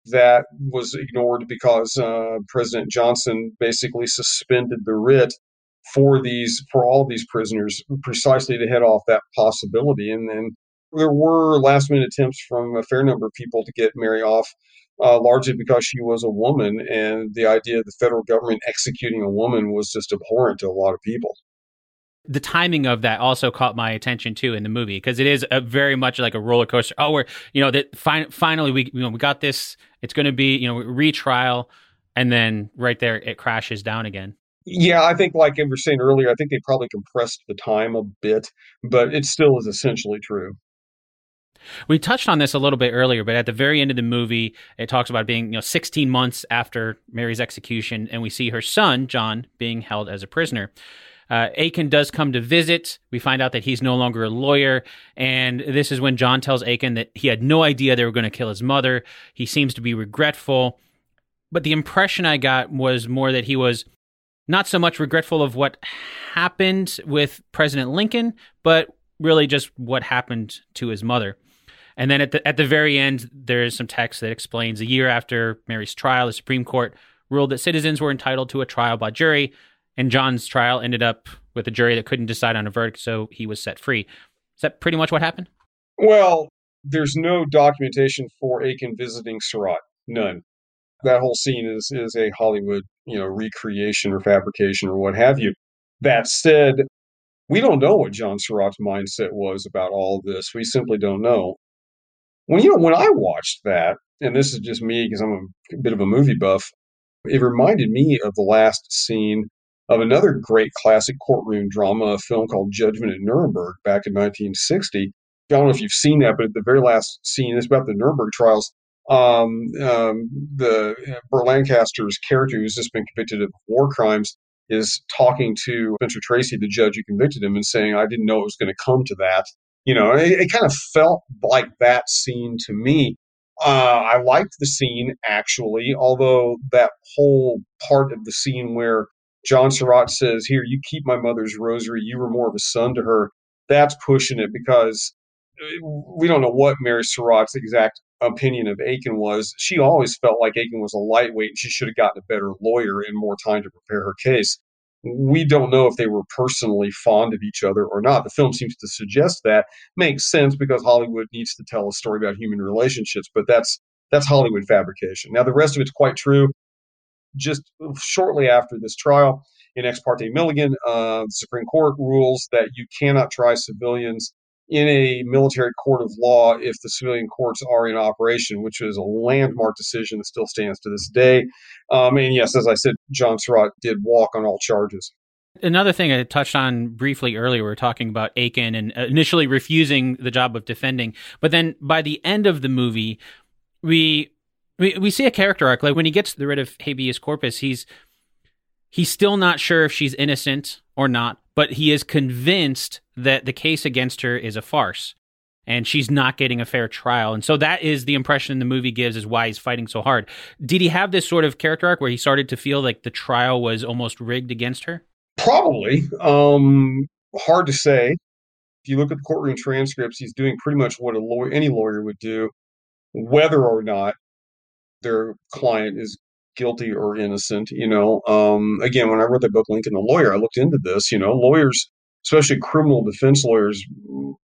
that was ignored because uh, President Johnson basically suspended the writ for these for all these prisoners precisely to head off that possibility. And then there were last minute attempts from a fair number of people to get Mary off, uh, largely because she was a woman, and the idea of the federal government executing a woman was just abhorrent to a lot of people the timing of that also caught my attention too in the movie because it is a very much like a roller coaster. Oh, we're you know that fi- finally we you know we got this. It's going to be you know retrial, and then right there it crashes down again. Yeah, I think like I was saying earlier, I think they probably compressed the time a bit, but it still is essentially true. We touched on this a little bit earlier, but at the very end of the movie, it talks about being, you know, 16 months after Mary's execution, and we see her son, John, being held as a prisoner. Uh, Aiken does come to visit. We find out that he's no longer a lawyer. And this is when John tells Aiken that he had no idea they were going to kill his mother. He seems to be regretful. But the impression I got was more that he was not so much regretful of what happened with President Lincoln, but really just what happened to his mother. And then at the at the very end, there is some text that explains a year after Mary's trial, the Supreme Court ruled that citizens were entitled to a trial by jury, and John's trial ended up with a jury that couldn't decide on a verdict, so he was set free. Is that pretty much what happened? Well, there's no documentation for Aiken visiting Surratt. None. That whole scene is is a Hollywood, you know, recreation or fabrication or what have you. That said, we don't know what John Surratt's mindset was about all this. We simply don't know when you know when I watched that, and this is just me because I'm a bit of a movie buff, it reminded me of the last scene of another great classic courtroom drama, a film called Judgment at Nuremberg back in 1960. I don't know if you've seen that, but at the very last scene, it's about the Nuremberg trials. Um, um, the uh, Lancaster's character, who's just been convicted of war crimes, is talking to Spencer Tracy, the judge who convicted him, and saying, "I didn't know it was going to come to that." you know, it, it kind of felt like that scene to me. Uh, I liked the scene actually, although that whole part of the scene where John Surratt says, "Here, you keep my mother's rosary. You were more of a son to her." That's pushing it because uh, we don't know what Mary Surratt's exact opinion of Aiken was. She always felt like Aiken was a lightweight and she should have gotten a better lawyer and more time to prepare her case we don't know if they were personally fond of each other or not. The film seems to suggest that makes sense because Hollywood needs to tell a story about human relationships, but that's that's Hollywood fabrication. Now the rest of it's quite true. Just shortly after this trial in Ex parte Milligan, uh, the Supreme Court rules that you cannot try civilians in a military court of law if the civilian courts are in operation, which is a landmark decision that still stands to this day. Um, and yes, as I said, John Surratt did walk on all charges. Another thing I touched on briefly earlier, we were talking about Aiken and initially refusing the job of defending, but then by the end of the movie, we we, we see a character arc. Like when he gets writ of habeas corpus, he's he's still not sure if she's innocent or not, but he is convinced that the case against her is a farce and she's not getting a fair trial. And so that is the impression the movie gives is why he's fighting so hard. Did he have this sort of character arc where he started to feel like the trial was almost rigged against her? Probably. Um, hard to say. If you look at the courtroom transcripts, he's doing pretty much what a lawyer, any lawyer would do, whether or not their client is guilty or innocent. You know, um, again, when I wrote the book, Lincoln the Lawyer, I looked into this. You know, lawyers, especially criminal defense lawyers,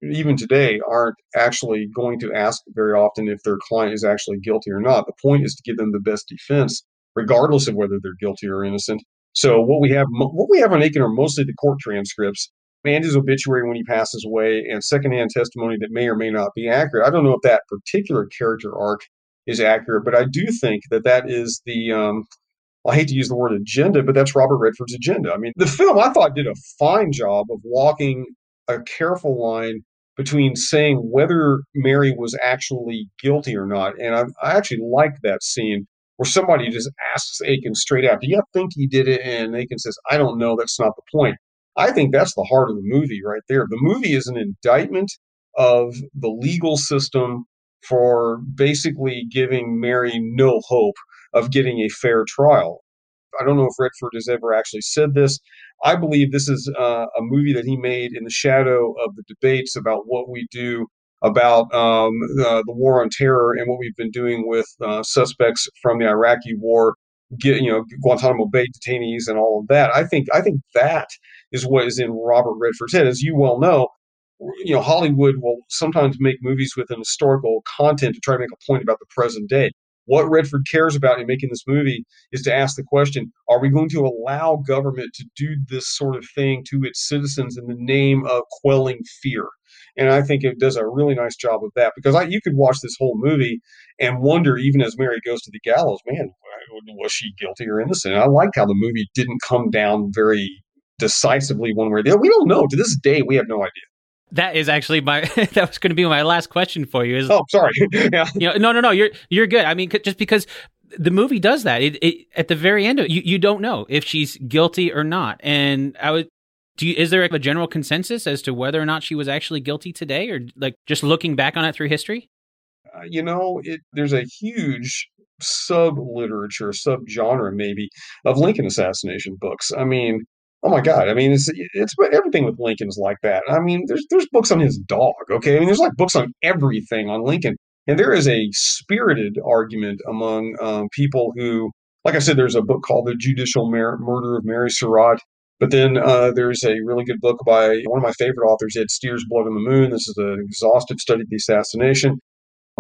even today, aren't actually going to ask very often if their client is actually guilty or not. The point is to give them the best defense, regardless of whether they're guilty or innocent. So what we have, what we have on Aiken are mostly the court transcripts, Andy's obituary when he passes away, and secondhand testimony that may or may not be accurate. I don't know if that particular character arc is accurate, but I do think that that is the. Um, I hate to use the word agenda, but that's Robert Redford's agenda. I mean, the film I thought did a fine job of walking a careful line between saying whether Mary was actually guilty or not. And I, I actually like that scene where somebody just asks Aiken straight out, Do you think he did it? And Aiken says, I don't know. That's not the point. I think that's the heart of the movie right there. The movie is an indictment of the legal system for basically giving Mary no hope of getting a fair trial. I don't know if Redford has ever actually said this. I believe this is uh, a movie that he made in the shadow of the debates about what we do about um, uh, the war on terror and what we've been doing with uh, suspects from the Iraqi war, get, you know, Guantanamo Bay detainees and all of that. I think I think that is what is in Robert Redford's head. As you well know, you know, Hollywood will sometimes make movies with an historical content to try to make a point about the present day. What Redford cares about in making this movie is to ask the question Are we going to allow government to do this sort of thing to its citizens in the name of quelling fear? And I think it does a really nice job of that because I, you could watch this whole movie and wonder, even as Mary goes to the gallows, man, was she guilty or innocent? And I liked how the movie didn't come down very decisively one way or the other. We don't know. To this day, we have no idea. That is actually my <laughs> that was going to be my last question for you. Is oh sorry, yeah, <laughs> you know, no, no, no, you're you're good. I mean, just because the movie does that, it, it at the very end, you you don't know if she's guilty or not, and I would. Do you, is there a general consensus as to whether or not she was actually guilty today, or like just looking back on it through history? Uh, you know, it, there's a huge sub literature, sub genre maybe of Lincoln assassination books. I mean, Oh my God! I mean, it's it's everything with Lincoln's like that. I mean, there's there's books on his dog. Okay, I mean, there's like books on everything on Lincoln, and there is a spirited argument among um, people who, like I said, there's a book called The Judicial Mer- Murder of Mary Surratt. But then uh, there's a really good book by one of my favorite authors, Ed Steers, Blood on the Moon. This is an exhaustive study of the assassination.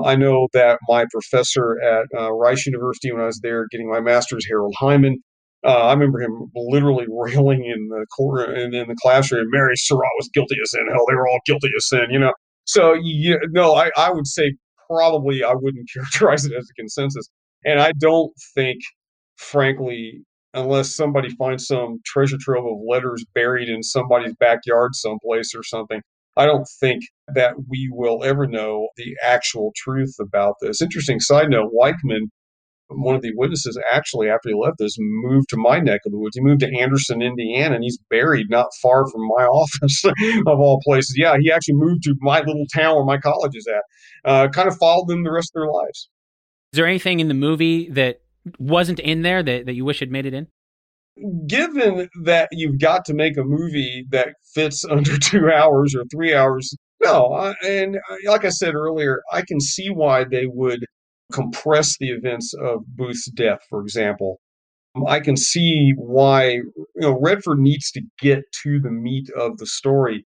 I know that my professor at uh, Rice University, when I was there getting my master's, Harold Hyman, uh, I remember him literally <laughs> railing in the court and in the classroom. Mary Surratt was guilty as sin. Hell, they were all guilty as sin. You know. So you no, I, I would say probably I wouldn't <laughs> characterize it as a consensus. And I don't think, frankly, unless somebody finds some treasure trove of letters buried in somebody's backyard someplace or something, I don't think that we will ever know the actual truth about this. Interesting side note: Weichmann one of the witnesses actually, after he left this, moved to my neck of the woods. He moved to Anderson, Indiana, and he's buried not far from my <laughs> office, of all places. Yeah, he actually moved to my little town where my college is at. Uh, kind of followed them the rest of their lives. Is there anything in the movie that wasn't in there that, that you wish had made it in? Given that you've got to make a movie that fits <laughs> under two hours or three hours, no. and like I said earlier, I can see why they would compress the events of Booth's death, for example. I can see why you know Redford needs to get to the meat of the story.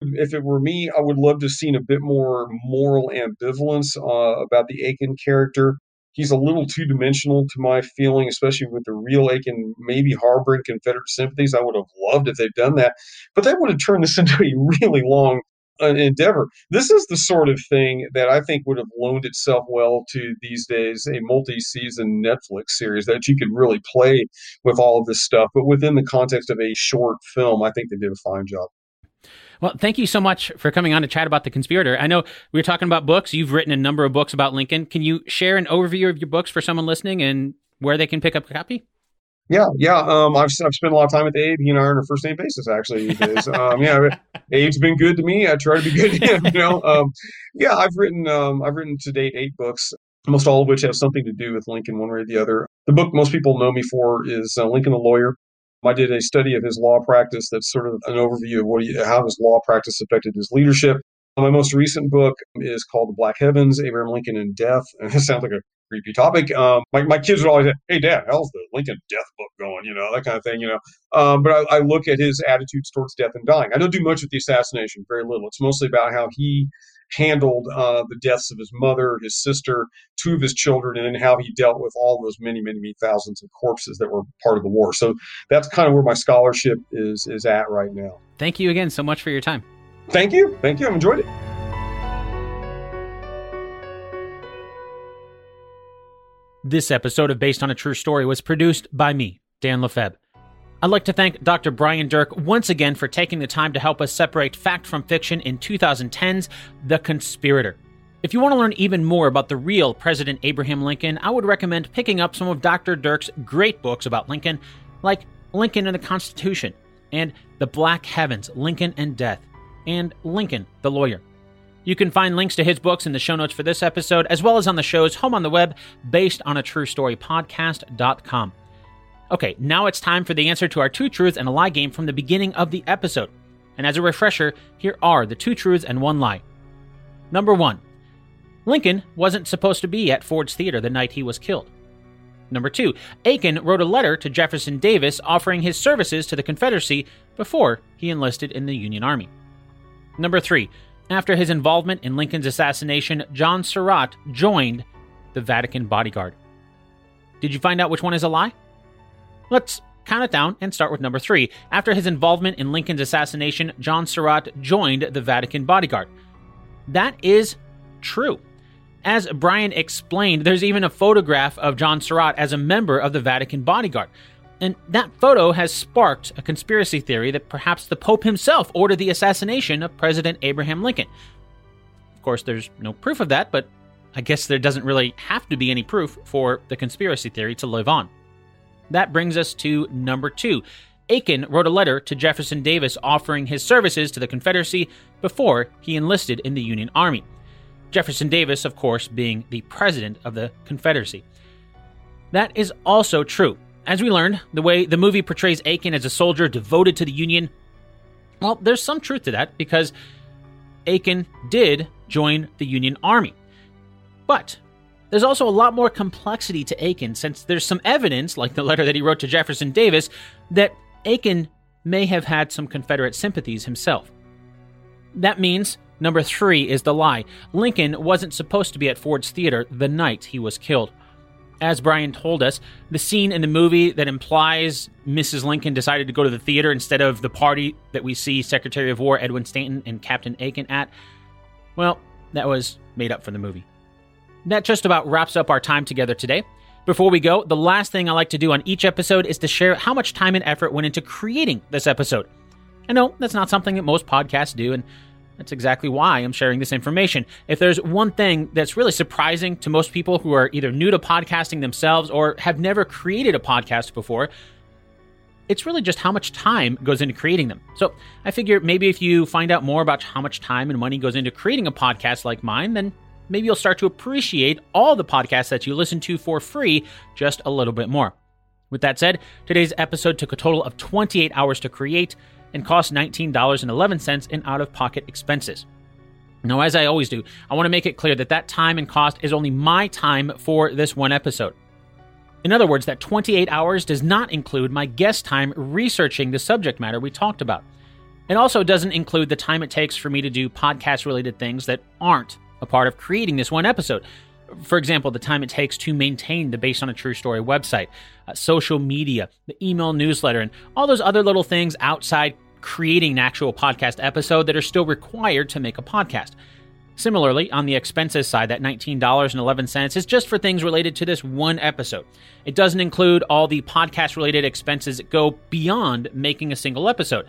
If it were me, I would love to have seen a bit more moral ambivalence uh, about the Aiken character. He's a little two dimensional to my feeling, especially with the real Aiken maybe harboring Confederate sympathies. I would have loved if they'd done that, but that would have turned this <laughs> into a really long endeavor. This is the sort of thing that I think would have loaned itself well to these days a multi-season Netflix series that you could really play with all of this stuff, but within the context of a short film, I think they did a fine job. Well, thank you so much for coming on to chat about The Conspirator. I know we were talking about books. You've written a number of books about Lincoln. Can you share an overview of your books for someone listening and where they can pick up a copy? Yeah, yeah. Um, I've I've spent a lot of time with Abe. He and I are on a first name basis actually these days. <laughs> um, yeah, Abe's been good to me. I try to be good to him. You know. <laughs> Um, yeah, I've written um, I've written to date eight books, most all of which have something to do with Lincoln one way or the other. The book most people know me for is uh, Lincoln the Lawyer. I did a study of his law practice that's sort of an overview of what he, how his law practice affected his leadership. My most recent book is called The Black Heavens, Abraham Lincoln and Death. And <laughs> it sounds like a creepy topic. Um, my, my kids would always say, "Hey, Dad, how's the Lincoln death book going?" You know that kind of thing. You know, um, but I, I, look at his attitudes towards death and dying. I don't do much with the assassination, very little. It's mostly about how he handled uh, the deaths of his mother, his sister, two of his children, and then how he dealt with all those many, many, many thousands of corpses that were part of the war. So that's kind of where my scholarship is is at right now. Thank you again so much for your time. Thank you. Thank you. I've enjoyed it. This episode of Based on a True Story was produced by me, Dan Lefebvre. I'd like to thank Dr. Brian Dirck once again for taking the time to help us separate fact from fiction in 2010's The Conspirator. If you want to learn even more about the real President Abraham Lincoln, I would recommend picking up some of Dr. Dirck's great books about Lincoln, like Lincoln and the Constitution, and The Black Heavens Lincoln and Death, and Lincoln the Lawyer. You can find links to his books in the show notes for this episode, as well as on the show's home on the web, based on a true story podcast.com. Okay, now it's time for the answer to our two truths and a lie game from the beginning of the episode. And as a refresher, here are the two truths and one lie. Number one Lincoln wasn't supposed to be at Ford's Theater the night he was killed. Number two, Aiken wrote a letter to Jefferson Davis offering his services to the Confederacy before he enlisted in the Union Army. Number three, after his involvement in Lincoln's assassination, John Surratt joined the Vatican bodyguard. Did you find out which one is a lie? Let's count it down and start with number three. After his involvement in Lincoln's assassination, John Surratt joined the Vatican bodyguard. That is true. As Brian explained, there's even a photograph of John Surratt as a member of the Vatican bodyguard. And that photo has sparked a conspiracy theory that perhaps the Pope himself ordered the assassination of President Abraham Lincoln. Of course, there's no proof of that, but I guess there doesn't really have to be any proof for the conspiracy theory to live on. That brings us to number two. Aiken wrote a letter to Jefferson Davis offering his services to the Confederacy before he enlisted in the Union Army. Jefferson Davis, of course, being the president of the Confederacy. That is also true. As we learned, the way the movie portrays Aiken as a soldier devoted to the Union, well, there's some truth to that because Aiken did join the Union Army. But there's also a lot more complexity to Aiken since there's some evidence, like the letter that he wrote to Jefferson Davis, that Aiken may have had some Confederate sympathies himself. That means number three is the lie. Lincoln wasn't supposed to be at Ford's Theater the night he was killed. As Brian told us, the scene in the movie that implies Mrs. Lincoln decided to go to the theater instead of the party that we see Secretary of War Edwin Stanton and Captain Aiken at, well, that was made up for the movie. That just about wraps up our time together today. Before we go, the last thing I like to do on each episode is to share how much time and effort went into creating this episode. I know that's not something that most podcasts do, and that's exactly why I'm sharing this information. If there's one thing that's really surprising to most people who are either new to podcasting themselves or have never created a podcast before, it's really just how much time goes into creating them. So I figure maybe if you find out more about how much time and money goes into creating a podcast like mine, then maybe you'll start to appreciate all the podcasts that you listen to for free just a little bit more. With that said, today's episode took a total of 28 hours to create and cost $19.11 in out of pocket expenses. Now, as I always do, I want to make it clear that that time and cost is only my time for this one episode. In other words, that 28 hours does not include my guest time researching the subject matter we talked about. It also doesn't include the time it takes for me to do podcast related things that aren't a part of creating this one episode. For example, the time it takes to maintain the Based on a True Story website, uh, social media, the email newsletter, and all those other little things outside creating an actual podcast episode that are still required to make a podcast. Similarly, on the expenses side, that $19.11 is just for things related to this one episode. It doesn't include all the podcast related expenses that go beyond making a single episode.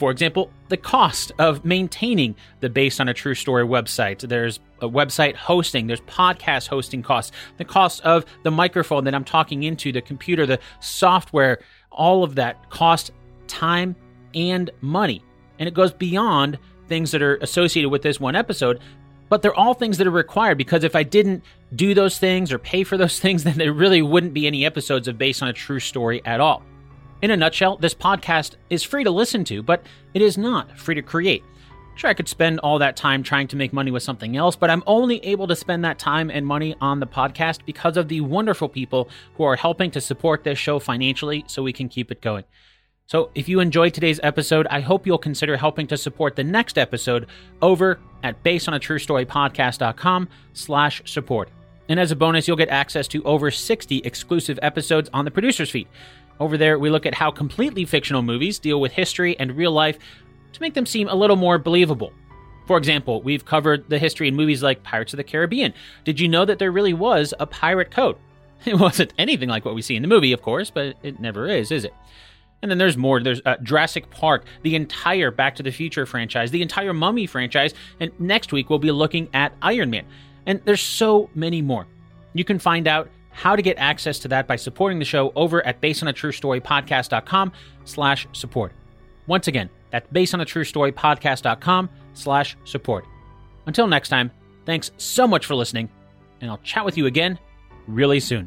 For example, the cost of maintaining the Based on a True Story website. There's a website hosting, there's podcast hosting costs, the cost of the microphone that I'm talking into, the computer, the software, all of that cost time and money. And it goes beyond things that are associated with this one episode, but they're all things that are required because if I didn't do those things or pay for those <laughs> things, then there really wouldn't be any episodes of Based on a True Story at all. In a nutshell, this podcast is free to listen to, but it is not free to create. Sure, I could spend all that time trying to make money with something else, but I'm only able to spend that time and money on the podcast because of the wonderful people who are helping to support this show financially so we can keep it going. So if you enjoyed today's episode, I hope you'll consider helping to support the next episode over at basedonatruestorypodcast.com slash support. And as a bonus, you'll get access to over 60 exclusive episodes on the producer's feed. Over there, we look at how completely fictional movies deal with history and real life to make them seem a little more believable. For example, we've covered the history in movies like Pirates of the Caribbean. Did you know that there really was a pirate code? <laughs> It wasn't anything like what we see in the movie, of course, but it never is, is it? And then there's more. There's uh, Jurassic Park, the entire Back to the Future franchise, the entire Mummy franchise, and next week we'll be looking at Iron Man. And there's so many more. You can find out how to get access to that by supporting the show over at basedonatruestorypodcast.com slash support. Once again, that's basedonatruestorypodcast.com slash support. Until next time, thanks so much for listening, and I'll chat with you again really soon.